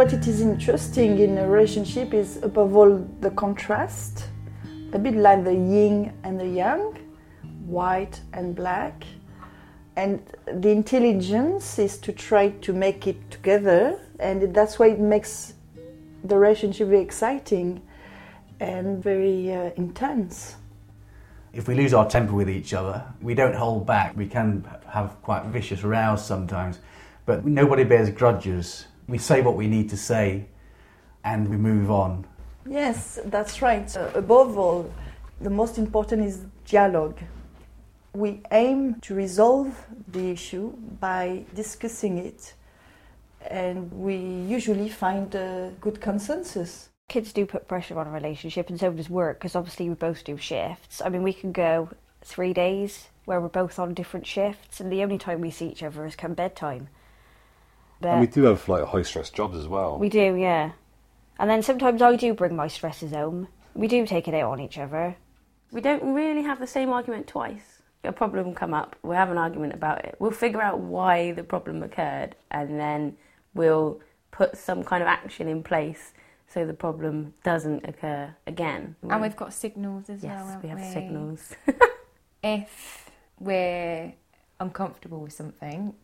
what it is interesting in a relationship is above all the contrast, a bit like the yin and the yang, white and black. And the intelligence is to try to make it together, and that's why it makes the relationship very exciting and very uh, intense. If we lose our temper with each other, we don't hold back. We can have quite vicious rows sometimes, but nobody bears grudges. We say what we need to say and we move on. Yes, that's right. Uh, above all, the most important is dialogue. We aim to resolve the issue by discussing it, and we usually find a good consensus. Kids do put pressure on a relationship, and so does work, because obviously we both do shifts. I mean, we can go three days where we're both on different shifts, and the only time we see each other is come bedtime. But And we do have like high stress jobs as well. we do, yeah. And then sometimes I do bring my stresses home. We do take it out on each other. We don't really have the same argument twice. A problem will come up, we'll have an argument about it. We'll figure out why the problem occurred and then we'll put some kind of action in place so the problem doesn't occur again. And we've got signals as yes, well. haven't we have we? signals. If we're uncomfortable with something,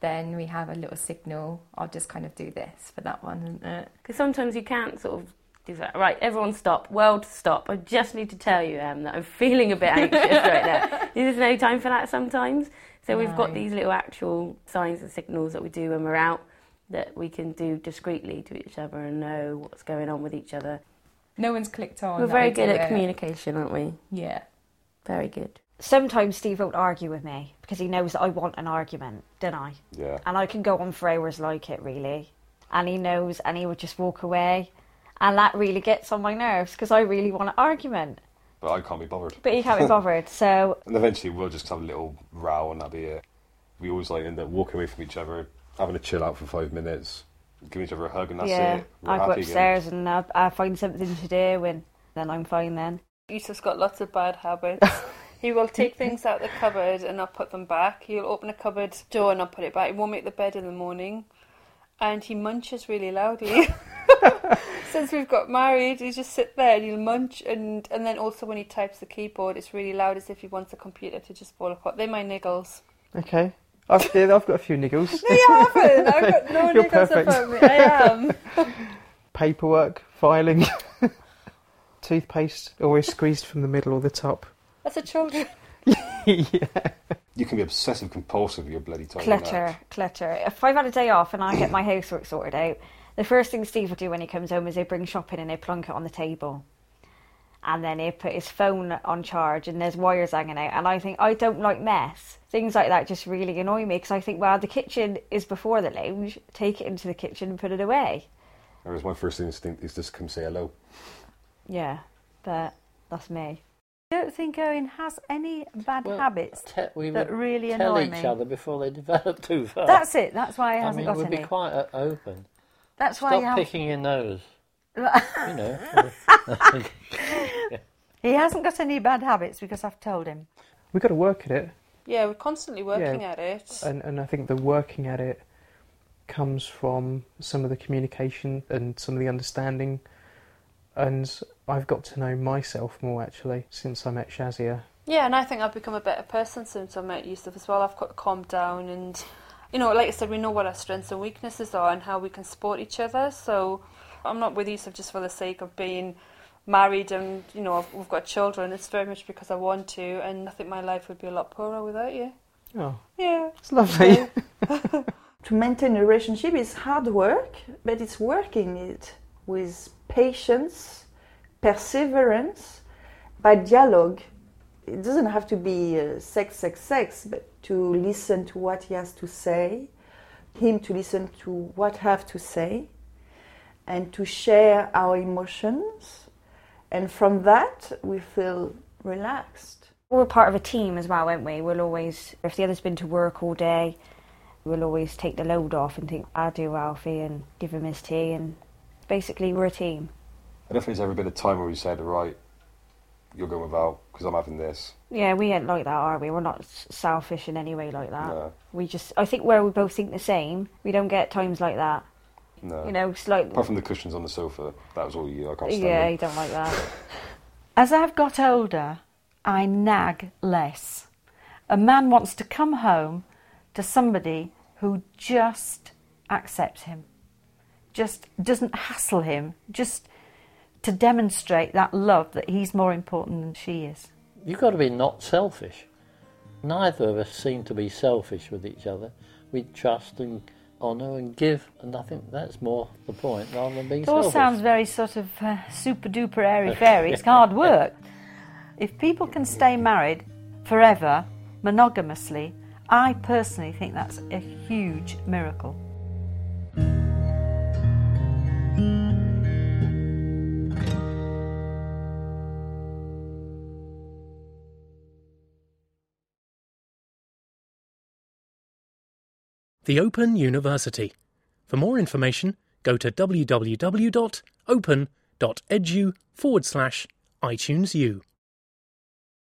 then we have a little signal. I'll just kind of do this for that one, isn't it? Because sometimes you can't sort of do that. Right, everyone stop. World stop. I just need to tell you, Em, that I'm feeling a bit anxious right now. There's no time for that sometimes. So we've got these little actual signs and signals that we do when we're out that we can do discreetly to each other and know what's going on with each other. No one's clicked on. we're very good at it. communication, aren't we? Yeah. Very good. Sometimes Steve won't argue with me because he knows that I want an argument, don't I? Yeah. And I can go on for hours like it, really. And he knows, and he would just walk away. And that really gets on my nerves because I really want an argument. But I can't be bothered. But he can't be bothered. So, And eventually we'll just have a little row and that'll be it. We always like end up walking away from each other, having a chill out for five minutes, giving each other a hug and that's yeah, it. We're I go happy again. and I, I find something to do, and then I'm fine then. Yusuf's got lots of bad habits. he will take mm-hmm. things out the cupboard and not put them back. He'll open a cupboard door and not put it back. He won't make the bed in the morning. And he munches really loudly. Since we've got married, he just sit there and he'll munch and, and then also when he types the keyboard it's really loud as if he wants the computer to just fall apart. They're my niggles. Okay. I've, yeah, I've got a few niggles. No you haven't. I've got no You're niggles perfect. about me. I am. Paperwork, filing, toothpaste, always squeezed from the middle or the top. That's a children. yeah. You can be obsessive compulsive with your bloody time. Clutter, clutter. If I've had a day off and I get my housework sorted out, the first thing Steve will do when he comes home is he'll bring shopping and he'll plunk it on the table. And then he'll put his phone on charge and there's wires hanging out. And I think, I don't like mess. Things like that just really annoy me because I think, well, the kitchen is before the lounge. Take it into the kitchen and put it away. Whereas my first instinct is just come say hello. Yeah, but that's me. I don't think Owen has any bad Well, habits Te- we that would really tell annoy each me. other before they develop too far. That's it. That's why he I hasn't mean, got we'd any. be quite uh, open. That's why Stop you have- picking your nose. you know. He hasn't got any bad habits because I've told him. We've got to work at it. Yeah, we're constantly working Yeah. at it. And, and I think the working at it comes from some of the communication and some of the understanding. And I've got to know myself more actually since I met Shazia. Yeah, and I think I've become a better person since I met Yusuf as well. I've got calmed down and, you know, like I said, we know what our strengths and weaknesses are and how we can support each other. So I'm not with Yusuf just for the sake of being married and, you know, I've- we've got children. It's very much because I want to, and I think my life would be a lot poorer without you. Oh, Yeah. it's lovely. to maintain a relationship is hard work, but it's working it with patience, perseverance, by dialogue. It doesn't have to be uh, sex, sex, sex, but to listen to what he has to say, him to listen to what I have to say, and to share our emotions. And from that, we feel relaxed. We're part of a team as well, aren't we? We'll always, if the other's been to work all day, we'll always take the load off and think, I'll do Alfie and give him his tea. And basically, we're a team. I don't think there's ever been a time where we said, right, you're going without because I'm having this. Yeah, we ain't like that, are we? We're not selfish in any way like that. No. We just, I think where we both think the same, we don't get times like that. No. You know, slightly. Apart from the cushions on the sofa, that was all you. I can't stand Yeah, them. you don't like that. As I've got older, I nag less. A man wants to come home to somebody who just accepts him, just doesn't hassle him, just to demonstrate that love that he's more important than she is. You've got to be not selfish. Neither of us seem to be selfish with each other. We trust and honour and give, and I think that's more the point rather than being It all selfish. sounds very sort of uh, super duper airy fairy. It's hard work. If people can stay married forever, monogamously, I personally think that's a huge miracle. The Open University. For more information, go to www.open.edu forward slash iTunes.